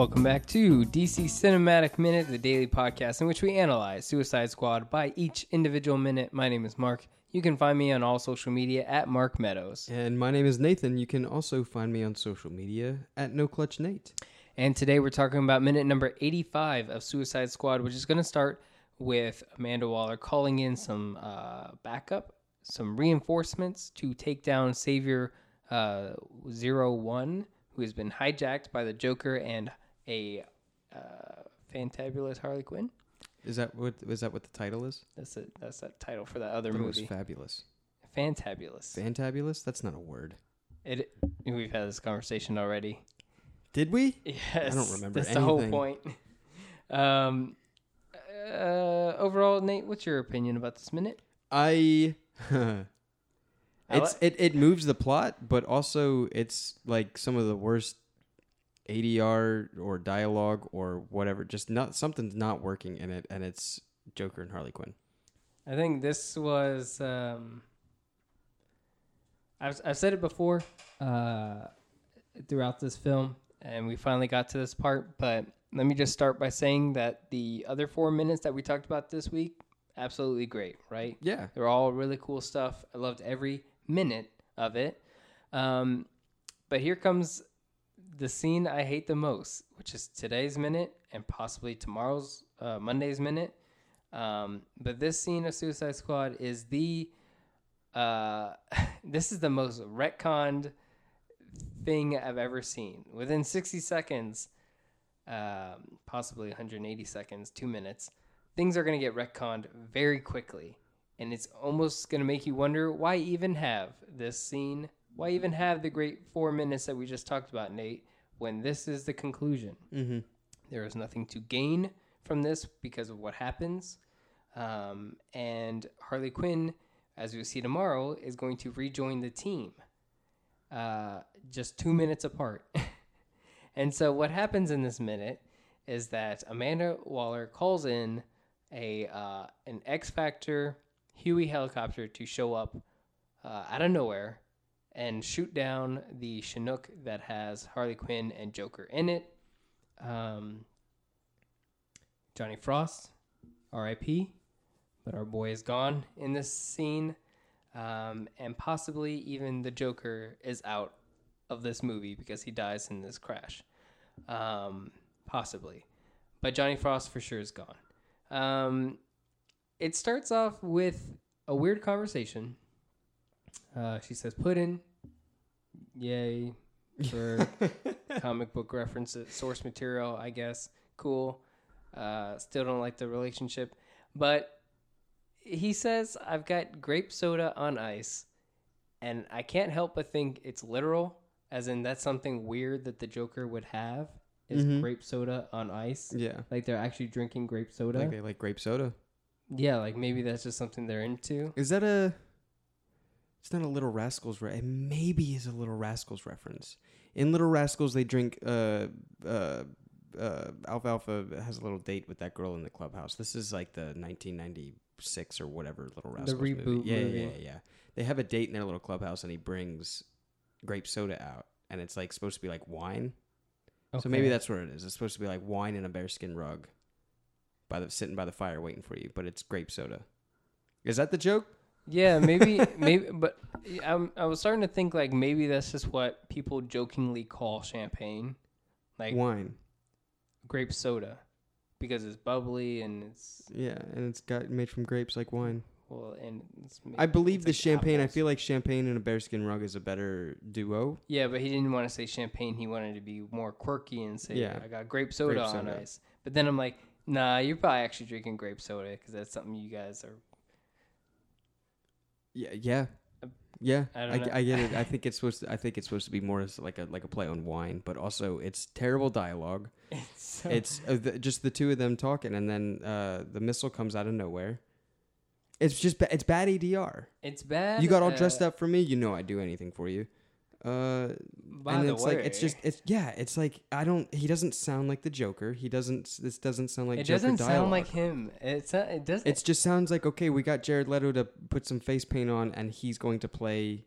Welcome back to DC Cinematic Minute, the daily podcast in which we analyze Suicide Squad by each individual minute. My name is Mark. You can find me on all social media at Mark Meadows. And my name is Nathan. You can also find me on social media at No Clutch Nate. And today we're talking about minute number 85 of Suicide Squad, which is going to start with Amanda Waller calling in some uh, backup, some reinforcements to take down Savior uh, Zero One, who has been hijacked by the Joker and a uh, fantabulous Harley Quinn. Is that what is that what the title is? That's a, that's that title for that other I thought it was movie. fabulous. Fantabulous. Fantabulous? That's not a word. It. We've had this conversation already. Did we? Yes, I don't remember That's the whole point. Um. Uh, overall, Nate, what's your opinion about this minute? I I It's it, it moves the plot, but also it's like some of the worst ADR or dialogue or whatever. Just not something's not working in it, and it's Joker and Harley Quinn. I think this was. Um, I've I've said it before, uh, throughout this film, and we finally got to this part. But let me just start by saying that the other four minutes that we talked about this week, absolutely great, right? Yeah, They're all really cool stuff. I loved every minute of it. Um, but here comes the scene I hate the most, which is today's minute and possibly tomorrow's uh, Monday's minute. Um, but this scene of Suicide Squad is the uh, this is the most retconned thing I've ever seen. Within 60 seconds, um, possibly 180 seconds, two minutes, things are going to get retconned very quickly. And it's almost going to make you wonder why even have this scene? Why even have the great four minutes that we just talked about, Nate, when this is the conclusion? mm-hmm. There is nothing to gain from this because of what happens. Um, and Harley Quinn, as you'll see tomorrow, is going to rejoin the team uh, just two minutes apart. and so, what happens in this minute is that Amanda Waller calls in a uh, an X Factor Huey helicopter to show up uh, out of nowhere and shoot down the Chinook that has Harley Quinn and Joker in it. Um, Johnny Frost, R.I.P. But our boy is gone in this scene, um, and possibly even the Joker is out of this movie because he dies in this crash, um, possibly. But Johnny Frost for sure is gone. Um, it starts off with a weird conversation. Uh, she says, "Puddin, yay for comic book references, source material, I guess. Cool. Uh, still don't like the relationship, but he says I've got grape soda on ice, and I can't help but think it's literal, as in that's something weird that the Joker would have is Mhm. grape soda on ice. yeah. Like they're actually drinking grape soda. Like they like grape soda. yeah, like maybe that's just something they're into. Is that a? It's not a Little Rascals. Re- it maybe is a Little Rascals reference. In Little Rascals, they drink. Uh, uh, uh, Alfalfa has a little date with that girl in the clubhouse. This is like the 1996 or whatever Little Rascals movie. reboot Yeah, movie. yeah, yeah, yeah. They have a date in their little clubhouse, and he brings grape soda out, and it's like supposed to be like wine. Okay. So maybe that's what it is. It's supposed to be like wine in a bearskin rug, by the sitting by the fire waiting for you, but it's grape soda. Is that the joke? Yeah, maybe, maybe, but I'm, I was starting to think like maybe that's just what people jokingly call champagne, like wine. grape soda, because it's bubbly and it's Yeah, and it's got made from grapes like wine. well, and it's. ma- I believe it's the like champagne. I apples. feel like champagne and a bearskin rug is a better duo. Yeah, but he didn't want to say champagne. He wanted to be more quirky and say, Yeah. "I got grape soda Grape on soda. ice." But then I'm like, "Nah, you're probably actually drinking grape soda because that's something you guys are." Yeah, yeah, Uh, yeah. I I. I get it. I think it's supposed. To, I think it's supposed to be more as like a like a play on wine, but also it's terrible dialogue. It's so- It's uh, the, just the two of them talking, and then uh, the missile comes out of nowhere. It's just ba- it's bad ADR. it's bad. You got all uh, dressed up for me. You know I'd do anything for you. Uh, By and the it's way, like it's just it's yeah. It's like I don't. He doesn't sound like the Joker. He doesn't. This doesn't sound like it Joker doesn't dialogue. sound like him. It's uh, it doesn't. It just sounds like okay. We got Jared Leto to put some face paint on, and he's going to play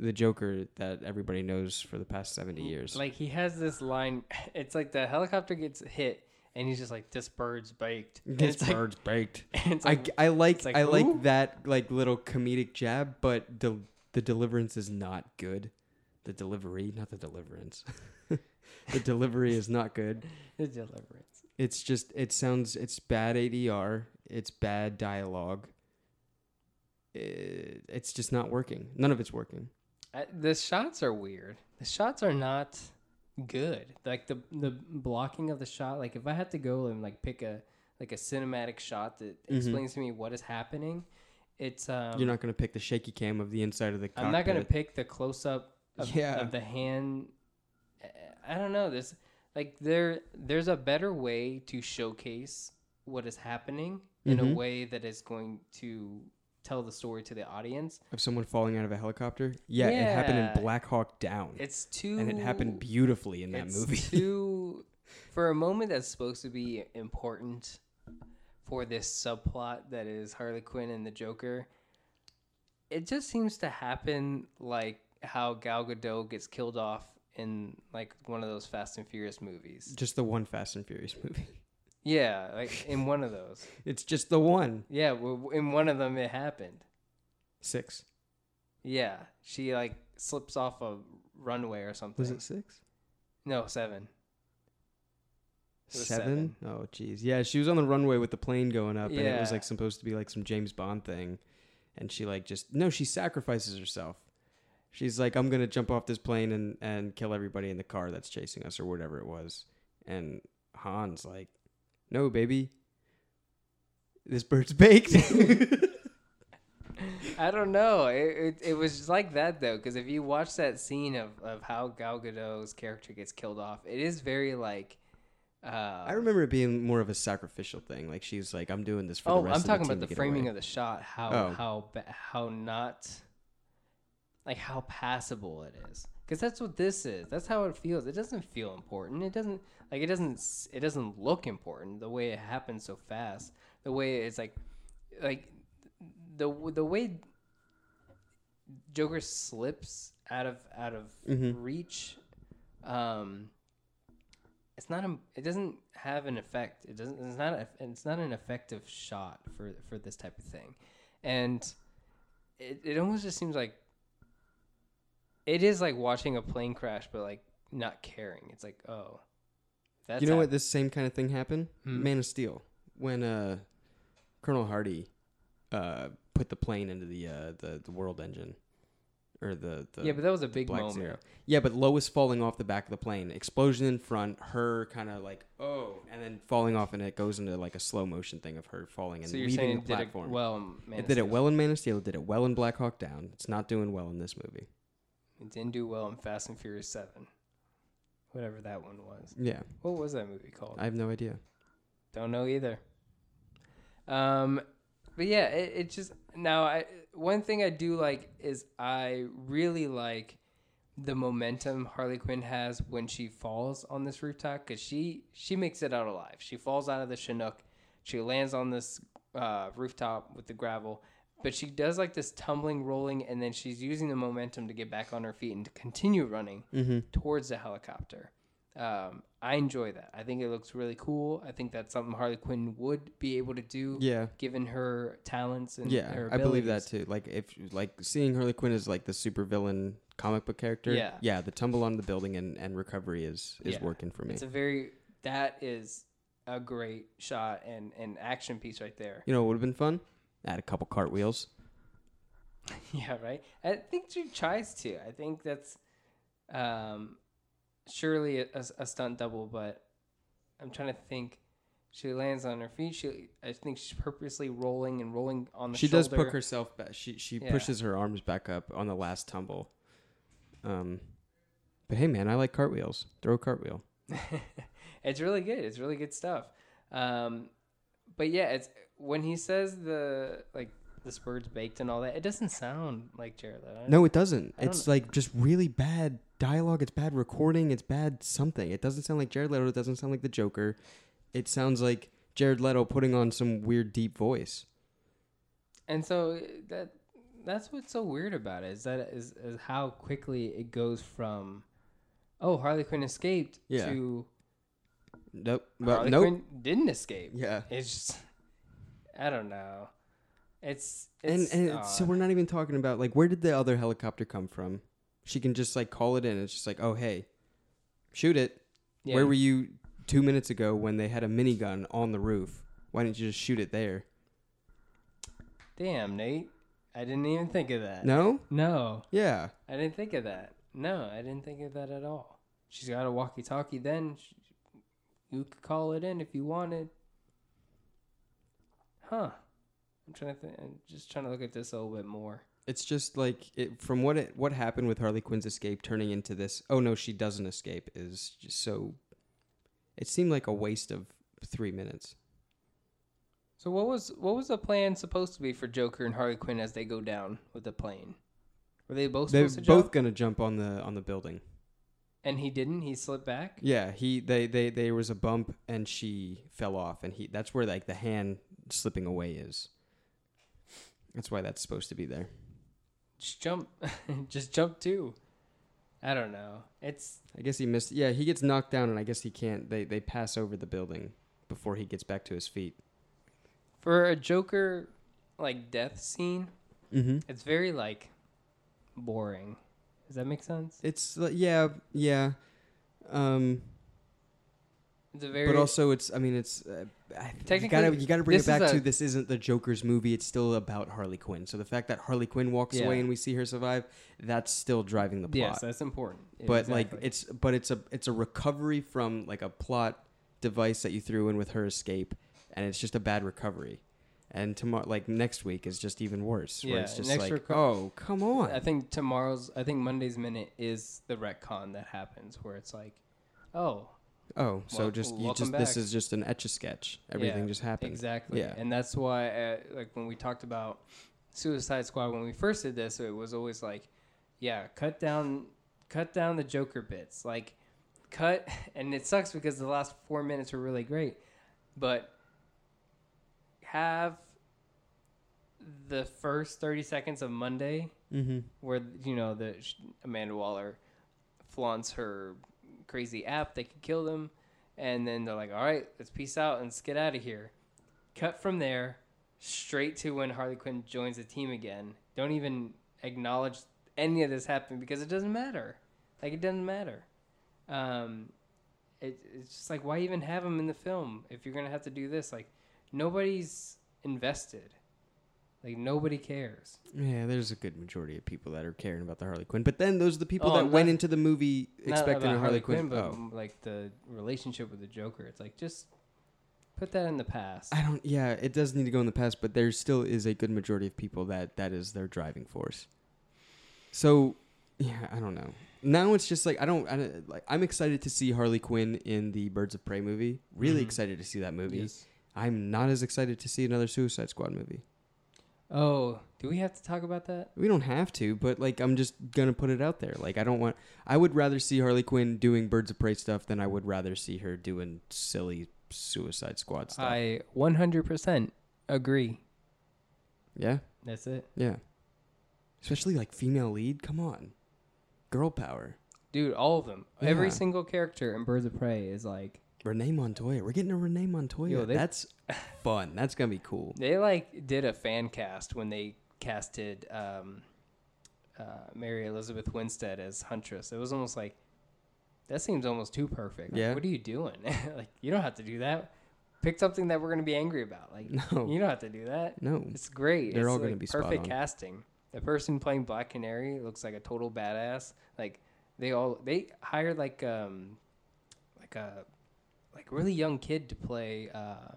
the Joker that everybody knows for the past seventy years. Like he has this line. It's like the helicopter gets hit, and he's just like, "This bird's baked." And this it's like- bird's baked. it's I, like, I like like, I like that like little comedic jab, but the the deliverance is not good. The delivery, not the deliverance. the delivery is not good. the deliverance. It's just it sounds it's bad ADR. It's bad dialogue. It, it's just not working. None of it's working. I, the shots are weird. The shots are not good. Like the the blocking of the shot. Like if I had to go and like pick a like a cinematic shot that Mhm. explains to me what is happening, it's um. You're not gonna pick the shaky cam of the inside of the. Cockpit. I'm not gonna pick the close up of, Yeah. of the hand. I don't know. There's like there there's a better way to showcase what is happening in a Mhm. way that is going to tell the story to the audience. of someone falling out of a helicopter. Yeah, it happened in Black Hawk Down, It's too and it happened beautifully in that it's movie. too for a moment that's supposed to be important for this subplot that is Harley Quinn and the Joker. It just seems to happen like how Gal Gadot gets killed off in like one of those Fast and Furious movies. just the one Fast and Furious movie. Yeah, like in one of those. It's just the one. Yeah, w- in one of them it happened. Six. Yeah, she like slips off a runway or something. Was it six? No, seven. Was Seven? Oh, jeez. Yeah, she was on the runway with the plane going up, and it was like supposed to be like some James Bond thing, and she like just no, she sacrifices herself. She's like, I'm gonna jump off this plane and and kill everybody in the car that's chasing us or whatever it was, and Han's like, No, baby, this bird's baked. I don't know. It, it, it was just like that though, because if you watch that scene of, of how Gal Gadot's character gets killed off, it is very like. Uh, I remember it being more of a sacrificial thing. Like she's like, I'm doing this for the Oh, rest I'm talking about the framing of the shot. How Oh. how how not like how passable it is. Because that's what this is. That's how it feels. It doesn't feel important. It doesn't like it doesn't it doesn't look important the way it happens so fast. The way it's like like the the way Joker slips out of out of Mhm. reach. Um, it's not a. It doesn't have an effect. It doesn't. It's not. A, it's not an effective shot for for this type of thing, and it it almost just seems like it is like watching a plane crash, but like not caring. It's like oh, that's you know hap- what? This same kind of thing happened. Hmm. Man of Steel, when uh, Colonel Hardy uh, put the plane into the uh, the the world engine, or the, the yeah, but that was a big Black moment. Zero. Yeah, but Lois falling off the back of the plane, explosion in front, her kind of like oh, and then falling off, and it goes into like a slow motion thing of her falling and So you're leaving saying the platform. well? in Man it did it well in Man of Steel. It did it well in Black Hawk Down. It's not doing well in this movie. It didn't do well in Fast and Furious Seven, whatever that one was. Yeah, What was that movie called? I have no idea. Don't know either. Um, but yeah, it, it just now I one thing I do like is I really like the momentum Harley Quinn has when she falls on this rooftop because she she makes it out alive. She falls out of the Chinook, she lands on this uh, rooftop with the gravel, but she does like this tumbling, rolling, and then she's using the momentum to get back on her feet and to continue running Mm-hmm. towards the helicopter. Um, I enjoy that. I think it looks really cool. I think that's something Harley Quinn would be able to do, Yeah, given her talents and yeah, her I believe that too. Like if like seeing Harley Quinn as like the supervillain comic book character. Yeah. yeah. The tumble on the building and, and recovery is is Yeah. working for me. It's a very that is a great shot and and action piece right there. you know, it would have been fun. Add a couple cartwheels. yeah, right. I think she tries to. I think that's um, surely a, a stunt double, but I'm trying to think. She lands on her feet. She, I think she's purposely rolling and rolling on the. she does shoulder. poke herself back. She she Yeah. pushes her arms back up on the last tumble. Um, but hey, man, I like cartwheels. Throw a cartwheel. it's really good. It's really good stuff. Um, but yeah, it's when he says the like the bird's baked and all that. It doesn't sound like Jared Leto. No, it doesn't. It's like just really bad dialogue. It's bad recording. It's bad something. It doesn't sound like Jared Leto. It doesn't sound like the Joker. It sounds like Jared Leto putting on some weird deep voice. And so uh, that that's what's so weird about it is that is, is how quickly it goes from, oh Harley Quinn escaped Yeah. to Nope. But Harley nope. Quinn didn't escape. Yeah. It's just, I don't know. It's, And it's and it's- so we're not even talking about like where did the other helicopter come from? She can just like call it in. It's just like, oh hey, shoot it. Yeah. Where were you two minutes ago when they had a minigun on the roof? Why didn't you just shoot it there? Damn, Nate. I didn't even think of that. No. No, Yeah. I didn't think of that. No, I didn't think of that at all. She's got a walkie-talkie. Then sh you could call it in if you wanted. Huh? I'm trying to think. I'm just trying to look at this a little bit more. It's just like it from what it what happened with Harley Quinn's escape turning into this. Oh no, she doesn't escape. Is just so. It seemed like a waste of three minutes. So what was what was the plan supposed to be for Joker and Harley Quinn as they go down with the plane? Were they both They're to both jump? gonna jump on the on the building. And he didn't. He slipped back. Yeah, he they they there was a bump and she fell off and he that's where like the hand slipping away is. That's why that's supposed to be there. Just jump. just jump too. I don't know. It's I guess he missed. Yeah, he gets knocked down and I guess he can't. They they pass over the building before he gets back to his feet. for a Joker like death scene. Mm-hmm. It's very like boring. Does that make sense? It's like yeah yeah, um, It's a very but also it's I mean it's. Uh, I- you Technically, gotta you gotta bring it back a- to this isn't the Joker's movie. It's still about Harley Quinn. So the fact that Harley Quinn walks Yeah. away and we see her survive, that's still driving the plot. yes, that's important. But like it's but it's a it's a recovery from like a plot device that you threw in with her escape and it's just a bad recovery and tomorrow like next week is just even worse where Yeah, it's just next like reco- oh come on I think tomorrow's I think Monday's minute is the retcon that happens where it's like, oh, oh so Wel- just you just this is just an etch a sketch everything Yeah, just happened exactly. Yeah. And that's why uh, like when we talked about Suicide Squad when we first did this, it was always like, yeah, cut down cut down the Joker bits. Like cut and it sucks because the last 4 minutes were really great. But have the first 30 seconds of Monday mm-hmm. where you know the Amanda Waller flaunts her crazy app that could kill them, and then they're like, "All right, let's peace out and let's get out of here." Cut from there straight to when Harley Quinn joins the team again. Don't even acknowledge any of this happening because it doesn't matter. Like it doesn't matter. Um, it, it's just like why even have them in the film if you're gonna have to do this? Like nobody's invested. Like nobody cares. yeah there's a good majority of people that are caring about the harley quinn but then those are the people Oh, that went into the movie expecting a harley, quinn, but oh. m- like the relationship with the Joker. It's like just put that in the past. I don't. Yeah, it does need to go in the past, but there still is a good majority of people that that is their driving force. So, yeah, I don't know. Now it's just like I don't. I don't like. I'm excited to see Harley Quinn in the Birds of Prey movie. Really Mhm. excited to see that movie. Yes. I'm not as excited to see another Suicide Squad movie. Oh, do we have to talk about that? We don't have to, but like I'm just gonna put it out there. Like I don't want. I would rather see Harley Quinn doing Birds of Prey stuff than I would rather see her doing silly Suicide Squad stuff. I 100% agree. yeah. That's it. Yeah. Especially like female lead. Come on. Girl power. Dude, all of them. Every single character in Birds of Prey is like Renee Montoya. We're getting a Renee Montoya. Yo, they- That's fun. That's gonna be cool. they like did a fan cast when they casted um, uh, Mary Elizabeth Winstead as Huntress. It was almost like that seems almost too perfect. Like, Yeah. what are you doing? like you don't have to do that. Pick something that we're gonna be angry about. Like No. you don't have to do that. No. It's great. They're it's all gonna like be spot perfect on. casting. The person playing Black Canary looks like a total badass. Like they all they hired like um like a like really young kid to play uh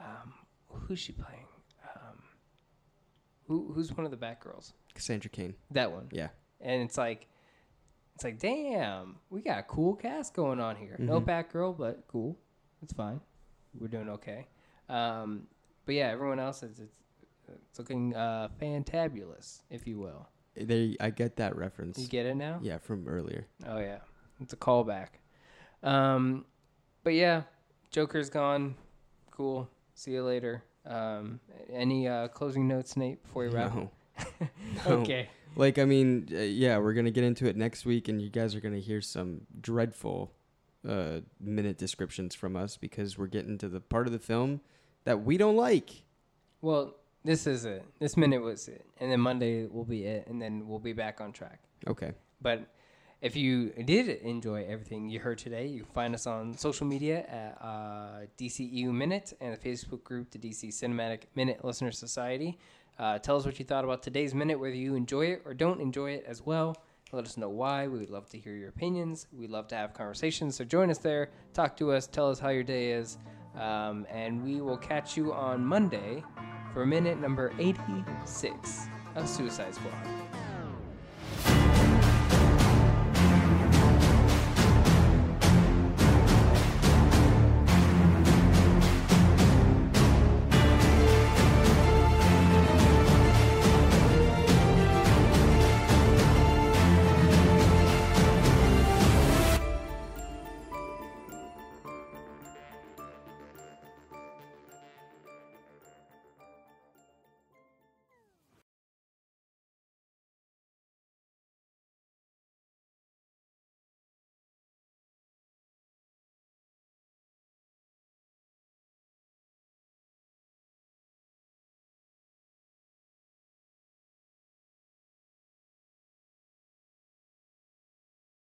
um who's she playing? Um who who's one of the Batgirls? Cassandra Cain. That one. Yeah. And it's like it's like damn, we got a cool cast going on here. No Mhm. Batgirl, but cool. It's fine. We're doing okay. Um, but yeah, everyone else is it's, it's looking uh, fantabulous, if you will. They I get that reference. You get it now? yeah, from earlier. Oh yeah, it's a callback. Um, but yeah, Joker's gone. Cool. See you later. Um, any uh, closing notes, Nate, before we wrap? No. No. okay. Like, I mean, uh, yeah, we're gonna get into it next week, and you guys are gonna hear some dreadful uh, minute descriptions from us because we're getting to the part of the film that we don't like. Well, this is it. This minute was it, and then Monday will be it, and then we'll be back on track. Okay. But if you did enjoy everything you heard today, you can find us on social media at uh, DCEU Minute and the Facebook group, the DC Cinematic Minute Listener Society. Uh, tell us what you thought about today's minute, whether you enjoy it or don't enjoy it as well. Let us know why. We would love to hear your opinions. We love to have conversations. So join us there, talk to us, tell us how your day is, um, and we will catch you on Monday for minute number 86 of Suicide Squad.